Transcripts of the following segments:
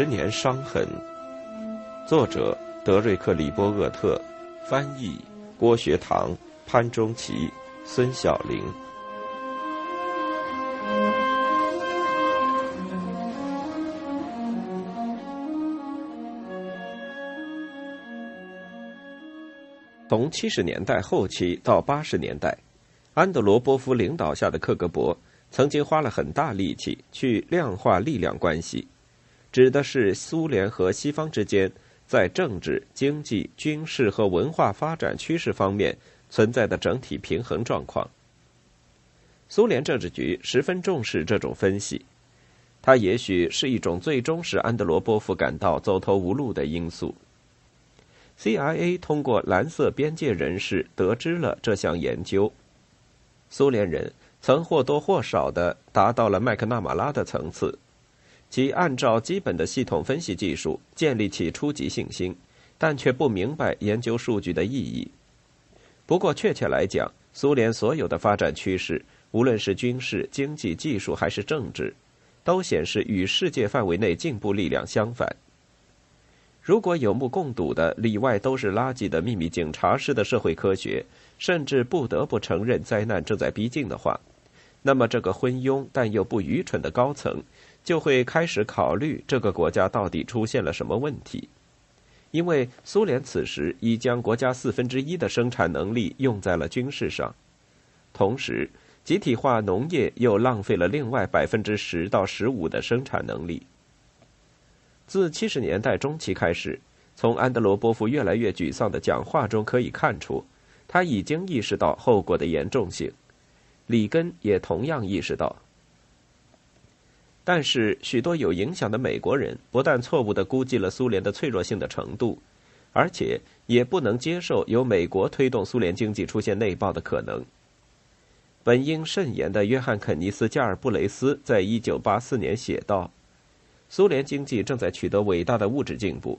十年伤痕，作者德瑞克·里波厄特，翻译郭学堂、潘中奇、孙晓玲。从七十年代后期到八十年代，安德罗波夫领导下的克格勃曾经花了很大力气去量化力量关系。指的是苏联和西方之间在政治、经济、军事和文化发展趋势方面存在的整体平衡状况。苏联政治局十分重视这种分析，它也许是一种最终使安德罗波夫感到走投无路的因素。CIA 通过蓝色边界人士得知了这项研究，苏联人曾或多或少的达到了麦克纳马拉的层次。即按照基本的系统分析技术建立起初级信心，但却不明白研究数据的意义。不过，确切来讲，苏联所有的发展趋势，无论是军事、经济、技术还是政治，都显示与世界范围内进步力量相反。如果有目共睹的里外都是垃圾的秘密警察式的社会科学，甚至不得不承认灾难正在逼近的话，那么这个昏庸但又不愚蠢的高层。就会开始考虑这个国家到底出现了什么问题，因为苏联此时已将国家四分之一的生产能力用在了军事上，同时集体化农业又浪费了另外百分之十到十五的生产能力。自七十年代中期开始，从安德罗波夫越来越沮丧的讲话中可以看出，他已经意识到后果的严重性。里根也同样意识到。但是，许多有影响的美国人不但错误地估计了苏联的脆弱性的程度，而且也不能接受由美国推动苏联经济出现内爆的可能。本应慎言的约翰·肯尼斯·加尔布雷斯在一九八四年写道：“苏联经济正在取得伟大的物质进步，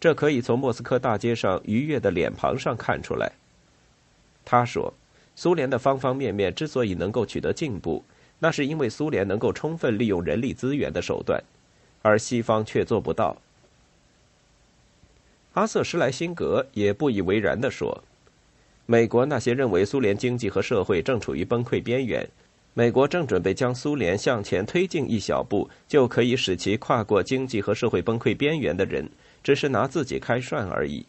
这可以从莫斯科大街上愉悦的脸庞上看出来。”他说：“苏联的方方面面之所以能够取得进步。”那是因为苏联能够充分利用人力资源的手段，而西方却做不到。阿瑟·施莱辛格也不以为然地说：“美国那些认为苏联经济和社会正处于崩溃边缘，美国正准备将苏联向前推进一小步，就可以使其跨过经济和社会崩溃边缘的人，只是拿自己开涮而已。”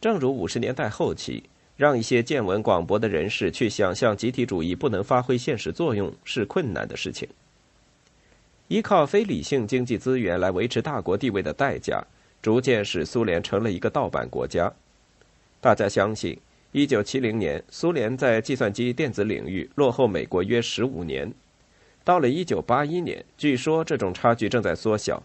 正如五十年代后期。让一些见闻广博的人士去想象集体主义不能发挥现实作用是困难的事情。依靠非理性经济资源来维持大国地位的代价，逐渐使苏联成了一个盗版国家。大家相信，1970年苏联在计算机电子领域落后美国约十五年。到了1981年，据说这种差距正在缩小。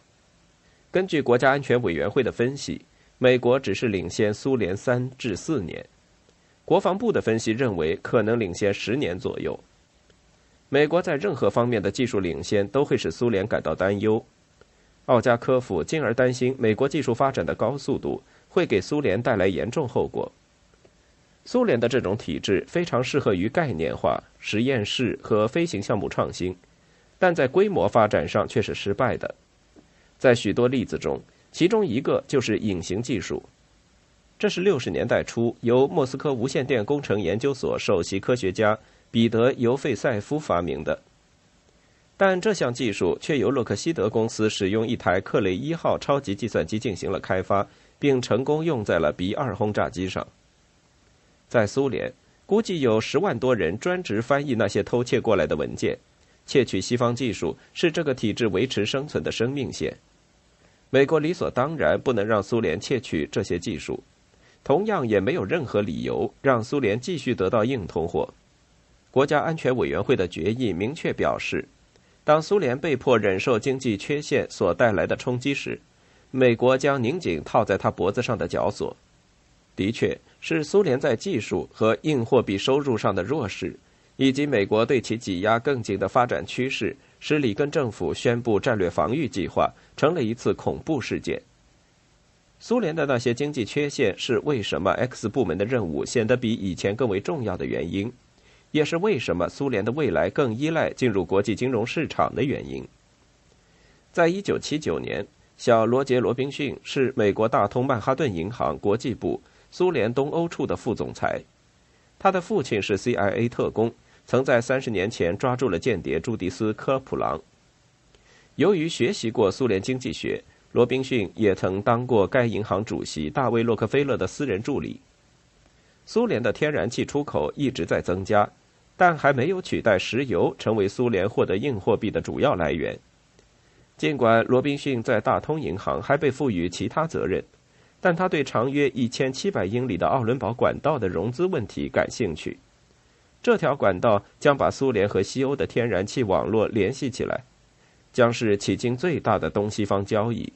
根据国家安全委员会的分析，美国只是领先苏联三至四年。国防部的分析认为，可能领先十年左右。美国在任何方面的技术领先都会使苏联感到担忧。奥加科夫进而担心，美国技术发展的高速度会给苏联带来严重后果。苏联的这种体制非常适合于概念化、实验室和飞行项目创新，但在规模发展上却是失败的。在许多例子中，其中一个就是隐形技术。这是六十年代初由莫斯科无线电工程研究所首席科学家彼得·尤费塞夫发明的，但这项技术却由洛克希德公司使用一台克雷一号超级计算机进行了开发，并成功用在了 B 二轰炸机上。在苏联，估计有十万多人专职翻译那些偷窃过来的文件，窃取西方技术是这个体制维持生存的生命线。美国理所当然不能让苏联窃取这些技术。同样也没有任何理由让苏联继续得到硬通货。国家安全委员会的决议明确表示，当苏联被迫忍受经济缺陷所带来的冲击时，美国将拧紧套在他脖子上的绞索。的确，是苏联在技术和硬货币收入上的弱势，以及美国对其挤压更紧的发展趋势，使里根政府宣布战略防御计划，成了一次恐怖事件。苏联的那些经济缺陷是为什么 X 部门的任务显得比以前更为重要的原因，也是为什么苏联的未来更依赖进入国际金融市场的原因。在一九七九年，小罗杰·罗宾逊是美国大通曼哈顿银行国际部苏联东欧处的副总裁。他的父亲是 CIA 特工，曾在三十年前抓住了间谍朱迪斯·科普朗。由于学习过苏联经济学，罗宾逊也曾当过该银行主席大卫·洛克菲勒的私人助理。苏联的天然气出口一直在增加，但还没有取代石油成为苏联获得硬货币的主要来源。尽管罗宾逊在大通银行还被赋予其他责任，但他对长约一千七百英里的奥伦堡管道的融资问题感兴趣。这条管道将把苏联和西欧的天然气网络联系起来，将是迄今最大的东西方交易。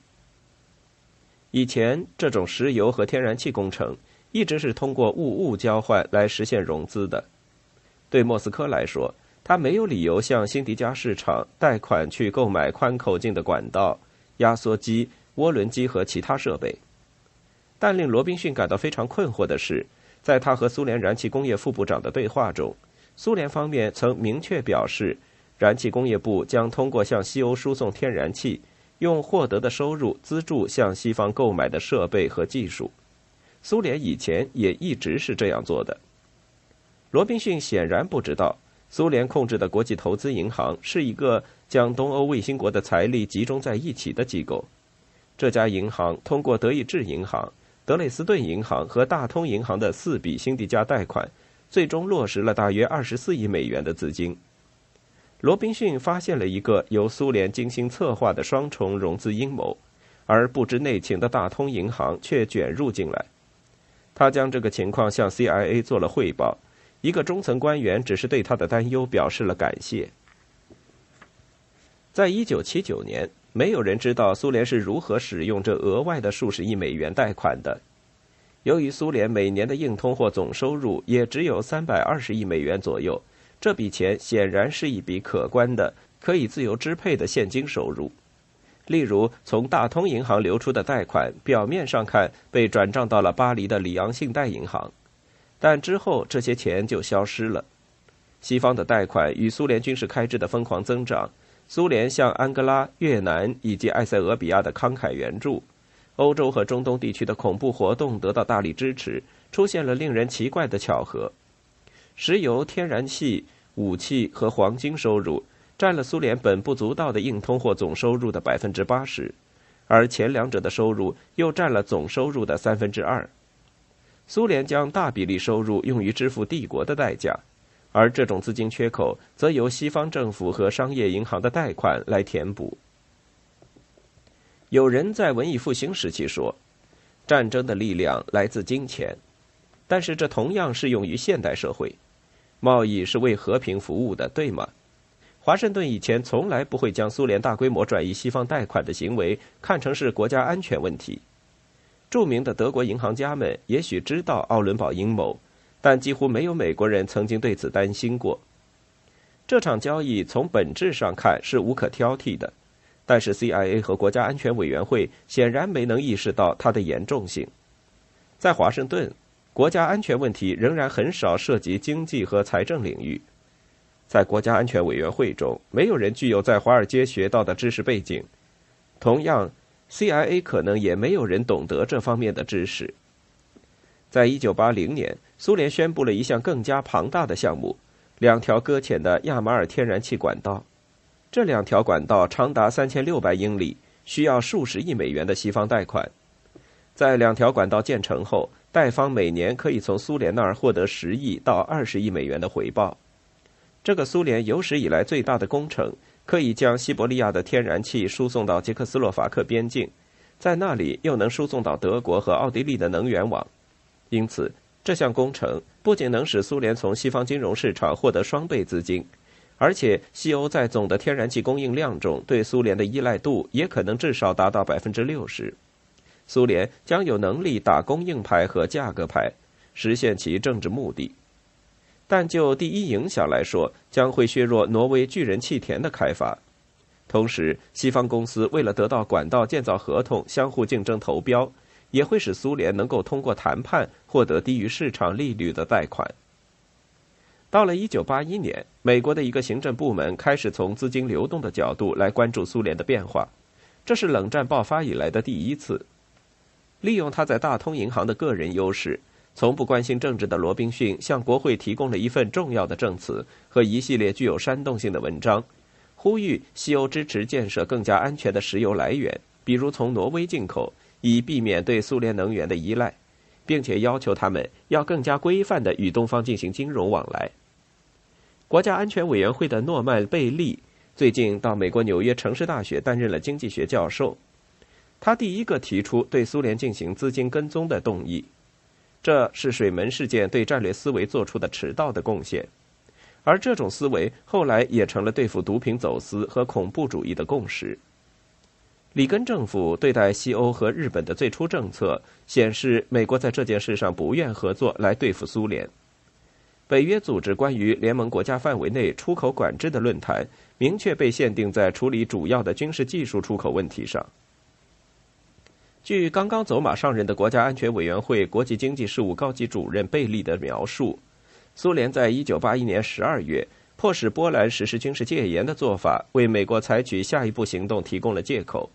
以前，这种石油和天然气工程一直是通过物物交换来实现融资的。对莫斯科来说，他没有理由向辛迪加市场贷款去购买宽口径的管道、压缩机、涡轮机和其他设备。但令罗宾逊感到非常困惑的是，在他和苏联燃气工业副部长的对话中，苏联方面曾明确表示，燃气工业部将通过向西欧输送天然气，用获得的收入资助向西方购买的设备和技术。苏联以前也一直是这样做的。罗宾逊显然不知道。苏联控制的国际投资银行是一个将东欧卫星国的财力集中在一起的机构。这家银行通过德意志银行、德累斯顿银行和大通银行的四笔辛迪加贷款，最终落实了大约二十四亿美元的资金。罗宾逊发现了一个由苏联精心策划的双重融资阴谋，而不知内情的大通银行却卷入进来。他将这个情况向 CIA 做了汇报。一个中层官员只是对他的担忧表示了感谢。在一九七九年，没有人知道苏联是如何使用这额外的数十亿美元贷款的。由于苏联每年的硬通货总收入也只有三百二十亿美元左右，这笔钱显然是一笔可观的、可以自由支配的现金收入。例如，从大通银行流出的贷款，表面上看被转账到了巴黎的里昂信贷银行。但之后这些钱就消失了。西方的贷款与苏联军事开支的疯狂增长，苏联向安哥拉、越南以及埃塞俄比亚的慷慨援助，欧洲和中东地区的恐怖活动得到大力支持，出现了令人奇怪的巧合：石油、天然气、武器和黄金收入占了苏联本不足道的硬通货总收入的百分之八十，而前两者的收入又占了总收入的三分之二。苏联将大比例收入用于支付帝国的代价，而这种资金缺口则由西方政府和商业银行的贷款来填补。有人在文艺复兴时期说，战争的力量来自金钱，但是这同样适用于现代社会。贸易是为和平服务的，对吗？华盛顿以前从来不会将苏联大规模转移西方贷款的行为看成是国家安全问题。著名的德国银行家们也许知道奥伦堡阴谋，但几乎没有美国人曾经对此担心过。这场交易从本质上看是无可挑剔的，但是 CIA 和国家安全委员会显然没能意识到它的严重性。在华盛顿，国家安全问题仍然很少涉及经济和财政领域。在国家安全委员会中，没有人具有在华尔街学到的知识背景。同样。CIA 可能也没有人懂得这方面的知识。在一九八零年，苏联宣布了一项更加庞大的项目——两条搁浅的亚马尔天然气管道。这两条管道长达三千六百英里，需要数十亿美元的西方贷款。在两条管道建成后，贷方每年可以从苏联那儿获得十亿到二十亿美元的回报。这个苏联有史以来最大的工程。可以将西伯利亚的天然气输送到捷克斯洛伐克边境，在那里又能输送到德国和奥地利的能源网，因此这项工程不仅能使苏联从西方金融市场获得双倍资金，而且西欧在总的天然气供应量中对苏联的依赖度也可能至少达到百分之六十。苏联将有能力打供应牌和价格牌，实现其政治目的。但就第一影响来说，将会削弱挪威巨人气田的开发。同时，西方公司为了得到管道建造合同，相互竞争投标，也会使苏联能够通过谈判获得低于市场利率的贷款。到了1981年，美国的一个行政部门开始从资金流动的角度来关注苏联的变化。这是冷战爆发以来的第一次。利用他在大通银行的个人优势，从不关心政治的罗宾逊向国会提供了一份重要的证词和一系列具有煽动性的文章，呼吁西欧支持建设更加安全的石油来源，比如从挪威进口，以避免对苏联能源的依赖，并且要求他们要更加规范地与东方进行金融往来。国家安全委员会的诺曼贝利最近到美国纽约城市大学担任了经济学教授。他第一个提出对苏联进行资金跟踪的动议，这是水门事件对战略思维做出的迟到的贡献，而这种思维后来也成了对付毒品走私和恐怖主义的共识。里根政府对待西欧和日本的最初政策显示，美国在这件事上不愿合作来对付苏联。北约组织关于联盟国家范围内出口管制的论坛，明确被限定在处理主要的军事技术出口问题上。据刚刚走马上任的国家安全委员会国际经济事务高级主任贝利的描述，苏联在一九八一年十二月迫使波兰实施军事戒严的做法，为美国采取下一步行动提供了借口。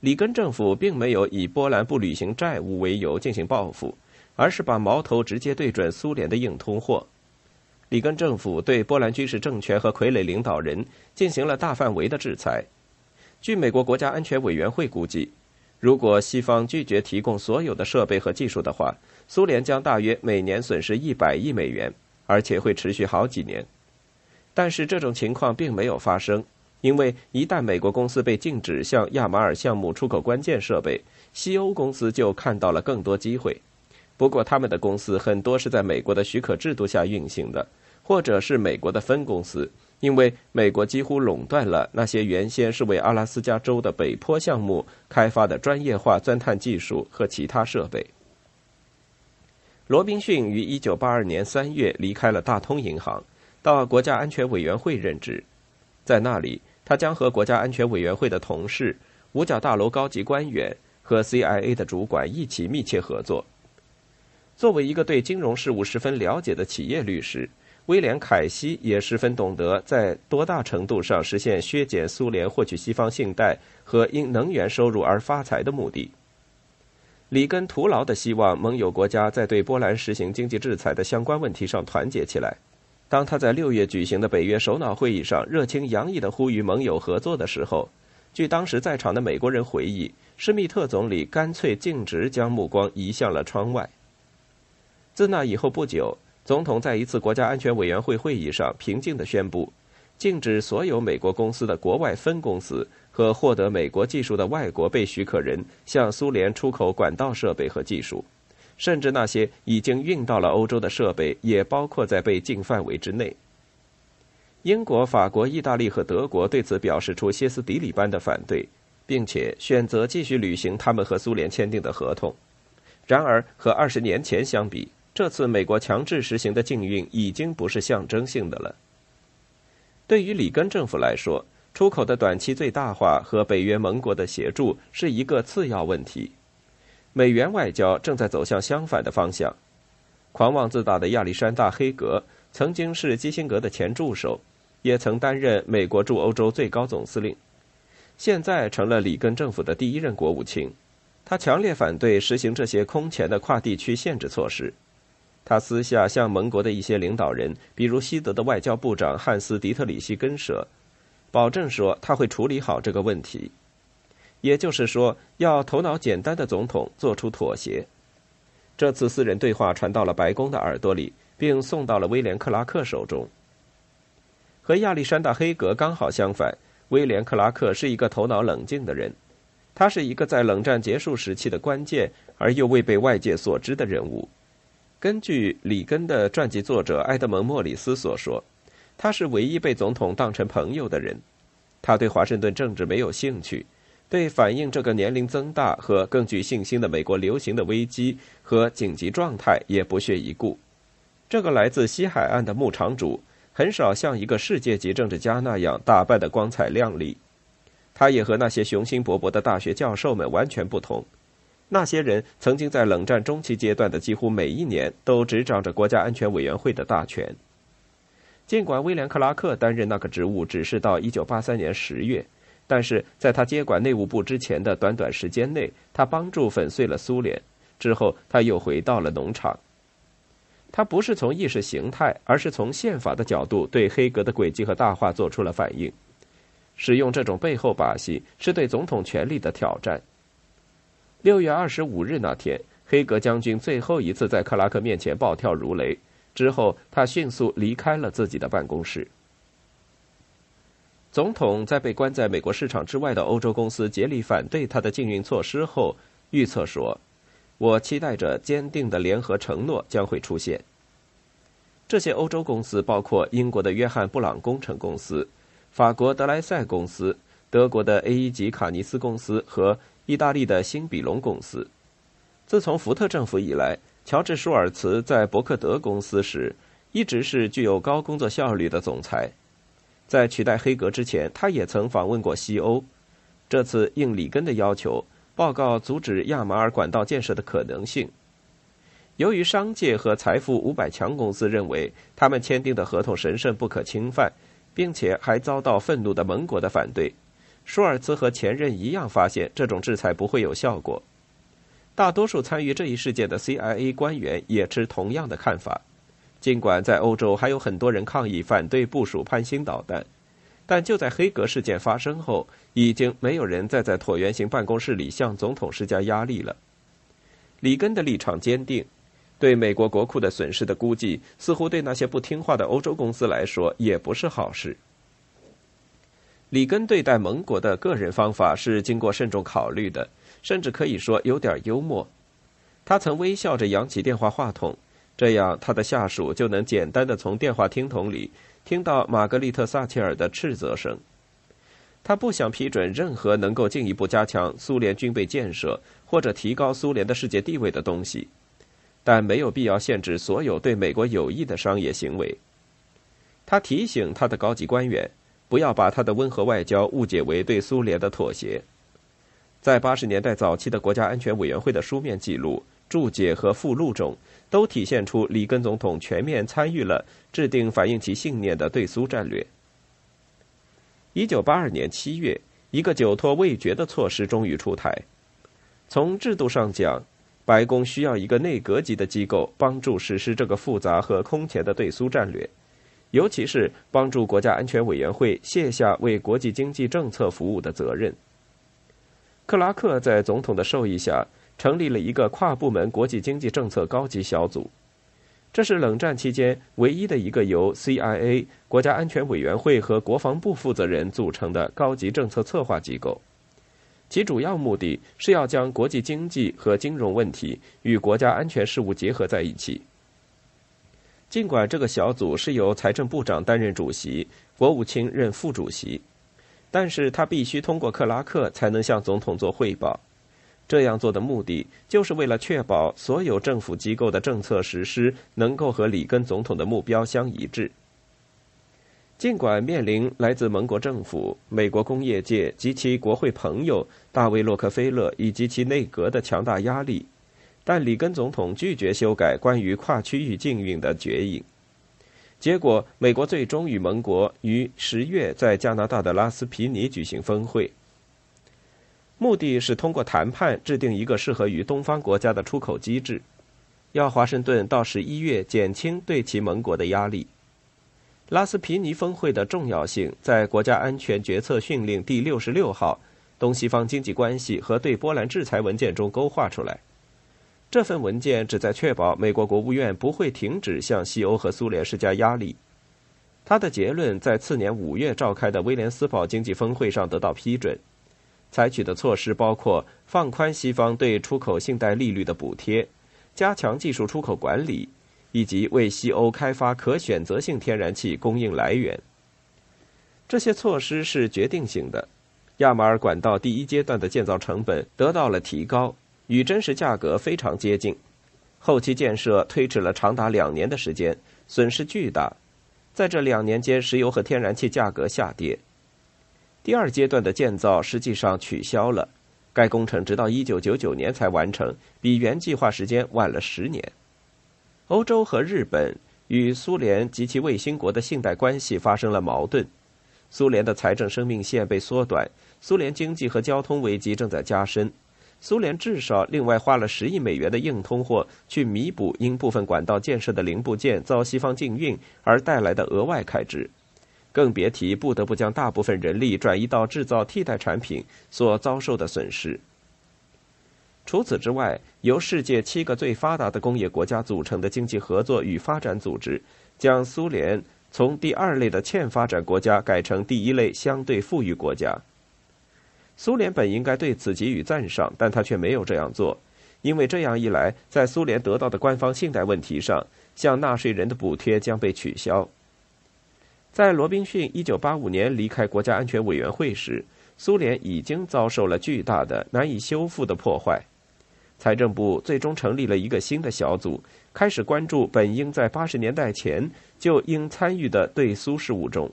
里根政府并没有以波兰不履行债务为由进行报复，而是把矛头直接对准苏联的硬通货。里根政府对波兰军事政权和傀儡领导人进行了大范围的制裁。据美国国家安全委员会估计。如果西方拒绝提供所有的设备和技术的话，苏联将大约每年损失一百亿美元，而且会持续好几年。但是这种情况并没有发生，因为一旦美国公司被禁止向亚马尔项目出口关键设备，西欧公司就看到了更多机会。不过，他们的公司很多是在美国的许可制度下运行的，或者是美国的分公司。因为美国几乎垄断了那些原先是为阿拉斯加州的北坡项目开发的专业化钻探技术和其他设备。罗宾逊于1982年3月离开了大通银行，到国家安全委员会任职，在那里，他将和国家安全委员会的同事、五角大楼高级官员和 CIA 的主管一起密切合作。作为一个对金融事务十分了解的企业律师。威廉·凯西也十分懂得在多大程度上实现削减苏联获取西方信贷和因能源收入而发财的目的。里根徒劳地希望盟友国家在对波兰实行经济制裁的相关问题上团结起来。当他在六月举行的北约首脑会议上热情洋溢地呼吁盟友合作的时候，据当时在场的美国人回忆，施密特总理干脆径直将目光移向了窗外。自那以后不久。总统在一次国家安全委员会会议上平静地宣布，禁止所有美国公司的国外分公司和获得美国技术的外国被许可人向苏联出口管道设备和技术，甚至那些已经运到了欧洲的设备也包括在被禁范围之内。英国、法国、意大利和德国对此表示出歇斯底里般的反对，并且选择继续履行他们和苏联签订的合同。然而，和二十年前相比，这次美国强制实行的禁运已经不是象征性的了。对于里根政府来说，出口的短期最大化和北约盟国的协助是一个次要问题。美元外交正在走向相反的方向。狂妄自大的亚历山大·黑格曾经是基辛格的前助手，也曾担任美国驻欧洲最高总司令，现在成了里根政府的第一任国务卿。他强烈反对实行这些空前的跨地区限制措施。他私下向盟国的一些领导人，比如西德的外交部长汉斯·迪特里希根舍，保证说他会处理好这个问题。也就是说，要头脑简单的总统做出妥协。这次私人对话传到了白宫的耳朵里，并送到了威廉·克拉克手中。和亚历山大·黑格刚好相反，威廉·克拉克是一个头脑冷静的人。他是一个在冷战结束时期的关键而又未被外界所知的人物。根据里根的传记作者埃德蒙·莫里斯所说，他是唯一被总统当成朋友的人。他对华盛顿政治没有兴趣，对反映这个年龄增大和更具信心的美国流行的危机和紧急状态也不屑一顾。这个来自西海岸的牧场主很少像一个世界级政治家那样打扮的光彩亮丽。他也和那些雄心勃勃的大学教授们完全不同。那些人曾经在冷战中期阶段的几乎每一年都执掌着国家安全委员会的大权。尽管威廉·克拉克担任那个职务只是到1983年10月，但是在他接管内务部之前的短短时间内，他帮助粉碎了苏联。之后，他又回到了农场。他不是从意识形态，而是从宪法的角度对黑格的轨迹和大话做出了反应。使用这种背后把戏，是对总统权力的挑战。六月二十五日那天，黑格将军最后一次在克拉克面前暴跳如雷。之后，他迅速离开了自己的办公室。总统在被关在美国市场之外的欧洲公司竭力反对他的禁运措施后，预测说：“我期待着坚定的联合承诺将会出现。”这些欧洲公司包括英国的约翰布朗工程公司、法国德莱塞公司、德国的 A 一级卡尼斯公司和意大利的新比隆公司。自从福特政府以来，乔治舒尔茨在伯克德公司时一直是具有高工作效率的总裁。在取代黑格之前，他也曾访问过西欧。这次应里根的要求，报告阻止亚马尔管道建设的可能性。由于商界和财富五百强公司认为他们签订的合同神圣不可侵犯，并且还遭到愤怒的盟国的反对，舒尔茨和前任一样发现这种制裁不会有效果。大多数参与这一事件的 CIA 官员也持同样的看法。尽管在欧洲还有很多人抗议反对部署潘兴导弹，但就在黑格事件发生后，已经没有人再在椭圆形办公室里向总统施加压力了。里根的立场坚定，对美国国库的损失的估计，似乎对那些不听话的欧洲公司来说也不是好事。里根对待盟国的个人方法是经过慎重考虑的，甚至可以说有点幽默。他曾微笑着扬起电话话筒。这样，他的下属就能简单的从电话听筒里听到玛格丽特·撒切尔的斥责声。他不想批准任何能够进一步加强苏联军备建设或者提高苏联的世界地位的东西，但没有必要限制所有对美国有益的商业行为。他提醒他的高级官员，不要把他的温和外交误解为对苏联的妥协。在八十年代早期的国家安全委员会的书面记录、注解和附录中。都体现出里根总统全面参与了制定反映其信念的对苏战略。一九八二年七月，一个久拖未决的措施终于出台。从制度上讲，白宫需要一个内阁级的机构帮助实施这个复杂和空前的对苏战略，尤其是帮助国家安全委员会卸下为国际经济政策服务的责任。克拉克在总统的授意下。成立了一个跨部门国际经济政策高级小组，这是冷战期间唯一的一个由 CIA 国家安全委员会和国防部负责人组成的高级政策策划机构。其主要目的是要将国际经济和金融问题与国家安全事务结合在一起。尽管这个小组是由财政部长担任主席，国务卿任副主席，但是他必须通过克拉克才能向总统做汇报。这样做的目的，就是为了确保所有政府机构的政策实施能够和里根总统的目标相一致。尽管面临来自盟国政府、美国工业界及其国会朋友大卫·洛克菲勒以及其内阁的强大压力，但里根总统拒绝修改关于跨区域禁运的决议。结果，美国最终与盟国于十月在加拿大的拉斯皮尼举行峰会。目的是通过谈判制定一个适合于东方国家的出口机制，要华盛顿到十一月减轻对其盟国的压力。拉斯皮尼峰会的重要性在国家安全决策训令第六十六号东西方经济关系和对波兰制裁文件中勾画出来。这份文件旨在确保美国国务院不会停止向西欧和苏联施加压力。他的结论在次年五月召开的威廉斯堡经济峰会上得到批准。采取的措施包括放宽西方对出口信贷利率的补贴，加强技术出口管理，以及为西欧开发可选择性天然气供应来源。这些措施是决定性的。亚马尔管道第一阶段的建造成本得到了提高，与真实价格非常接近。后期建设推迟了长达两年的时间，损失巨大。在这两年间，石油和天然气价格下跌。第二阶段的建造实际上取消了，该工程直到一九九九年才完成，比原计划时间晚了十年。欧洲和日本与苏联及其卫星国的信贷关系发生了矛盾，苏联的财政生命线被缩短，苏联经济和交通危机正在加深。苏联至少另外花了十亿美元的硬通货去弥补因部分管道建设的零部件遭西方禁运而带来的额外开支，更别提不得不将大部分人力转移到制造替代产品所遭受的损失。除此之外，由世界七个最发达的工业国家组成的经济合作与发展组织，将苏联从第二类的欠发展国家改成第一类相对富裕国家。苏联本应该对此给予赞赏，但他却没有这样做，因为这样一来，在苏联得到的官方信贷问题上，向纳税人的补贴将被取消。在罗宾逊1985年离开国家安全委员会时，苏联已经遭受了巨大的、难以修复的破坏。财政部最终成立了一个新的小组，开始关注本应在80年代前就应参与的对苏事务中。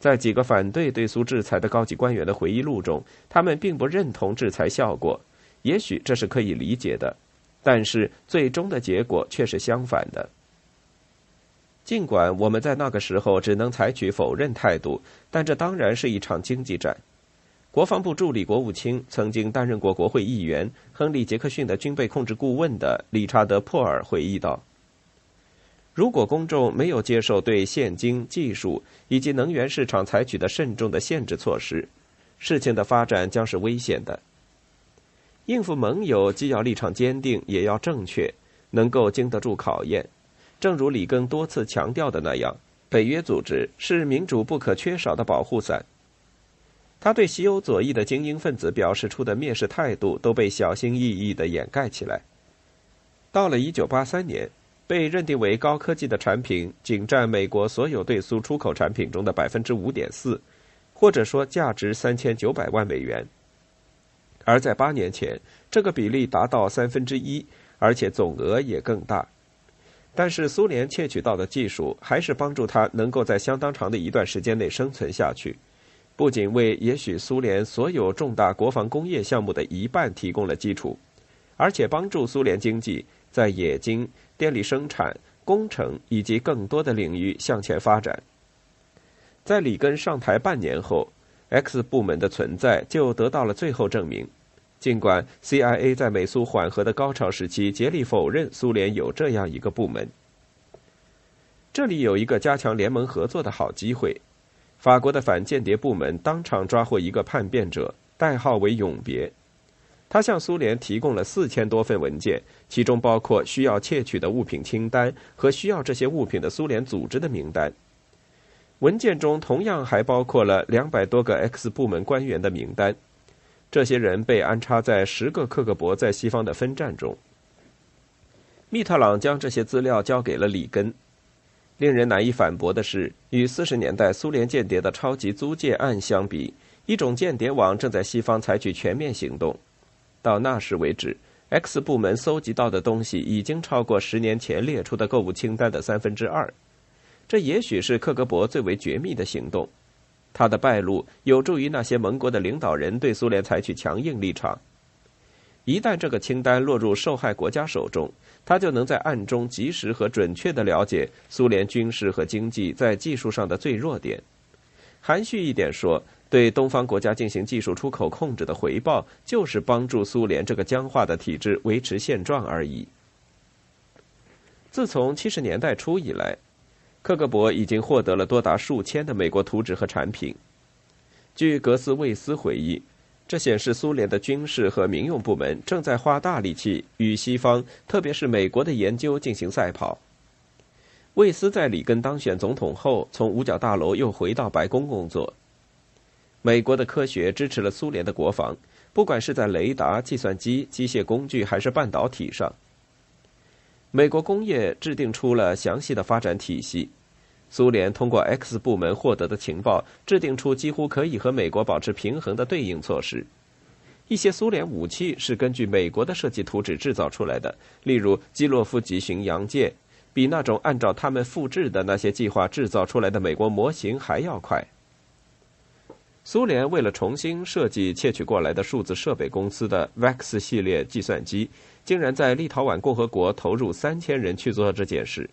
在几个反对对苏制裁的高级官员的回忆录中，他们并不认同制裁效果。也许这是可以理解的，但是最终的结果却是相反的。尽管我们在那个时候只能采取否认态度，但这当然是一场经济战。国防部助理国务卿、曾经担任过国会议员、亨利·杰克逊的军备控制顾问的理查德·珀尔回忆道。如果公众没有接受对现金、技术以及能源市场采取的慎重的限制措施，事情的发展将是危险的。应付盟友，既要立场坚定，也要正确，能够经得住考验。正如里根多次强调的那样，北约组织是民主不可缺少的保护伞。他对西欧左翼的精英分子表示出的蔑视态度，都被小心翼翼地掩盖起来。到了一九八三年。被认定为高科技的产品仅占美国所有对苏出口产品中的百分之五点四，或者说价值三千九百万美元。而在八年前，这个比例达到三分之一，而且总额也更大。但是苏联窃取到的技术还是帮助他能够在相当长的一段时间内生存下去，不仅为也许苏联所有重大国防工业项目的一半提供了基础，而且帮助苏联经济在冶金。电力生产、工程以及更多的领域向前发展。在里根上台半年后，X 部门的存在就得到了最后证明。尽管 CIA 在美苏缓和的高潮时期竭力否认苏联有这样一个部门，这里有一个加强联盟合作的好机会。法国的反间谍部门当场抓获一个叛变者，代号为“永别”。他向苏联提供了四千多份文件，其中包括需要窃取的物品清单和需要这些物品的苏联组织的名单。文件中同样还包括了两百多个 X 部门官员的名单，这些人被安插在十个克格勃在西方的分站中。密特朗将这些资料交给了里根。令人难以反驳的是，与四十年代苏联间谍的超级租借案相比，一种间谍网正在西方采取全面行动。到那时为止，X 部门搜集到的东西已经超过十年前列出的购物清单的三分之二。这也许是克格勃最为绝密的行动。他的败露有助于那些盟国的领导人对苏联采取强硬立场。一旦这个清单落入受害国家手中，他就能在暗中及时和准确地了解苏联军事和经济在技术上的最弱点。含蓄一点说。对东方国家进行技术出口控制的回报，就是帮助苏联这个僵化的体制维持现状而已。自从七十年代初以来，克格勃已经获得了多达数千的美国图纸和产品。据格斯魏斯回忆，这显示苏联的军事和民用部门正在花大力气与西方，特别是美国的研究进行赛跑。魏斯在里根当选总统后，从五角大楼又回到白宫工作。美国的科学支持了苏联的国防，不管是在雷达、计算机、机械工具还是半导体上。美国工业制定出了详细的发展体系，苏联通过 X 部门获得的情报，制定出几乎可以和美国保持平衡的对应措施。一些苏联武器是根据美国的设计图纸制造出来的，例如基洛夫级巡洋舰，比那种按照他们复制的那些计划制造出来的美国模型还要快。苏联为了重新设计窃取过来的数字设备公司的 VEX 系列计算机，竟然在立陶宛共和国投入三千人去做这件事。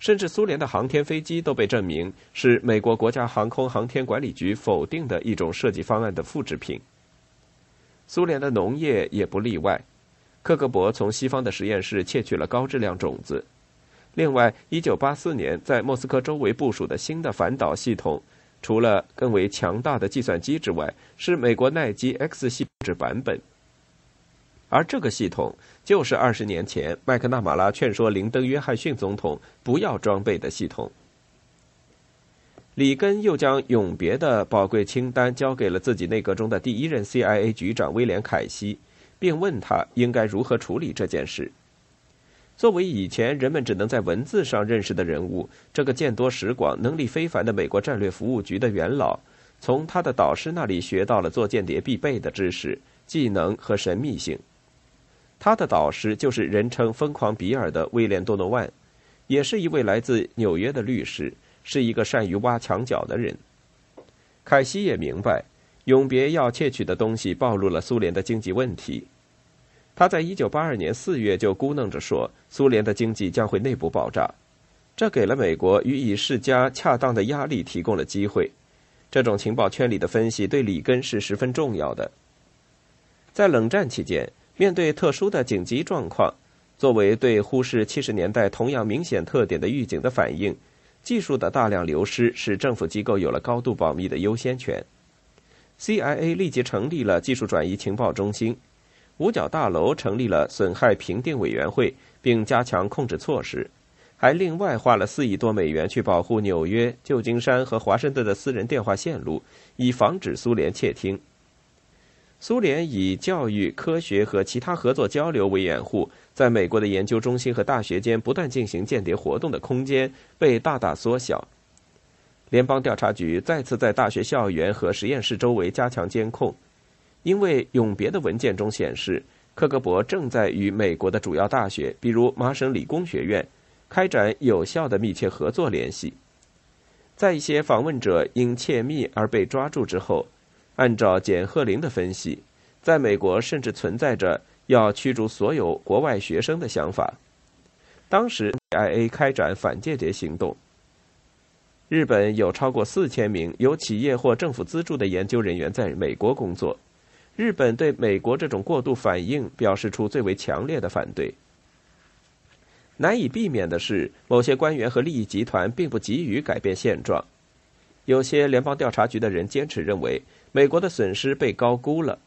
甚至苏联的航天飞机都被证明是美国国家航空航天管理局否定的一种设计方案的复制品。苏联的农业也不例外，克格勃从西方的实验室窃取了高质量种子。另外，1984年在莫斯科周围部署的新的反导系统，除了更为强大的计算机之外，是美国耐基 X 系制版本。而这个系统就是二十年前麦克纳马拉劝说林登·约翰逊总统不要装备的系统。里根又将永别的宝贵清单交给了自己内阁中的第一任 CIA 局长威廉·凯西，并问他应该如何处理这件事。作为以前人们只能在文字上认识的人物，这个见多识广、能力非凡的美国战略服务局的元老，从他的导师那里学到了做间谍必备的知识、技能和神秘性。他的导师就是人称“疯狂比尔”的威廉·多诺万，也是一位来自纽约的律师，是一个善于挖墙脚的人。凯西也明白，永别要窃取的东西暴露了苏联的经济问题。他在1982年4月就咕哝着说，苏联的经济将会内部爆炸，这给了美国予以施加恰当的压力提供了机会。这种情报圈里的分析对里根是十分重要的。在冷战期间。面对特殊的紧急状况，作为对忽视七十年代同样明显特点的预警的反应，技术的大量流失使政府机构有了高度保密的优先权。CIA 立即成立了技术转移情报中心，五角大楼成立了损害评定委员会，并加强控制措施，还另外花了四亿多美元去保护纽约、旧金山和华盛顿的私人电话线路，以防止苏联窃听。苏联以教育、科学和其他合作交流为掩护，在美国的研究中心和大学间不断进行间谍活动的空间被大大缩小。联邦调查局再次在大学校园和实验室周围加强监控，因为永别的文件中显示，克格勃正在与美国的主要大学，比如麻省理工学院，开展有效的密切合作联系。在一些访问者因窃密而被抓住之后。按照简·赫林的分析，在美国甚至存在着要驱逐所有国外学生的想法。当时，I A 开展反间谍行动。日本有超过四千名由企业或政府资助的研究人员在美国工作。日本对美国这种过度反应表示出最为强烈的反对。难以避免的是，某些官员和利益集团并不急于改变现状。有些联邦调查局的人坚持认为。美国的损失被高估了。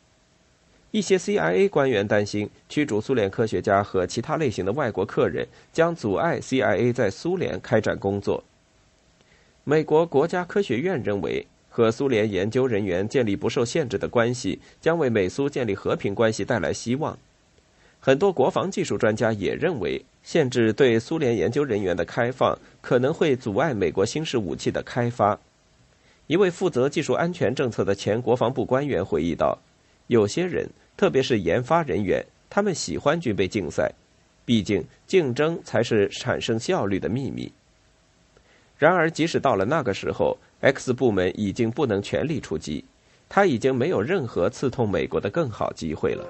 一些 CIA 官员担心，驱逐苏联科学家和其他类型的外国客人将阻碍 CIA 在苏联开展工作。美国国家科学院认为，和苏联研究人员建立不受限制的关系，将为美苏建立和平关系带来希望。很多国防技术专家也认为，限制对苏联研究人员的开放，可能会阻碍美国新式武器的开发。一位负责技术安全政策的前国防部官员回忆道：“有些人，特别是研发人员，他们喜欢军备竞赛，毕竟竞争才是产生效率的秘密。”然而，即使到了那个时候，X 部门已经不能全力出击，他已经没有任何刺痛美国的更好机会了。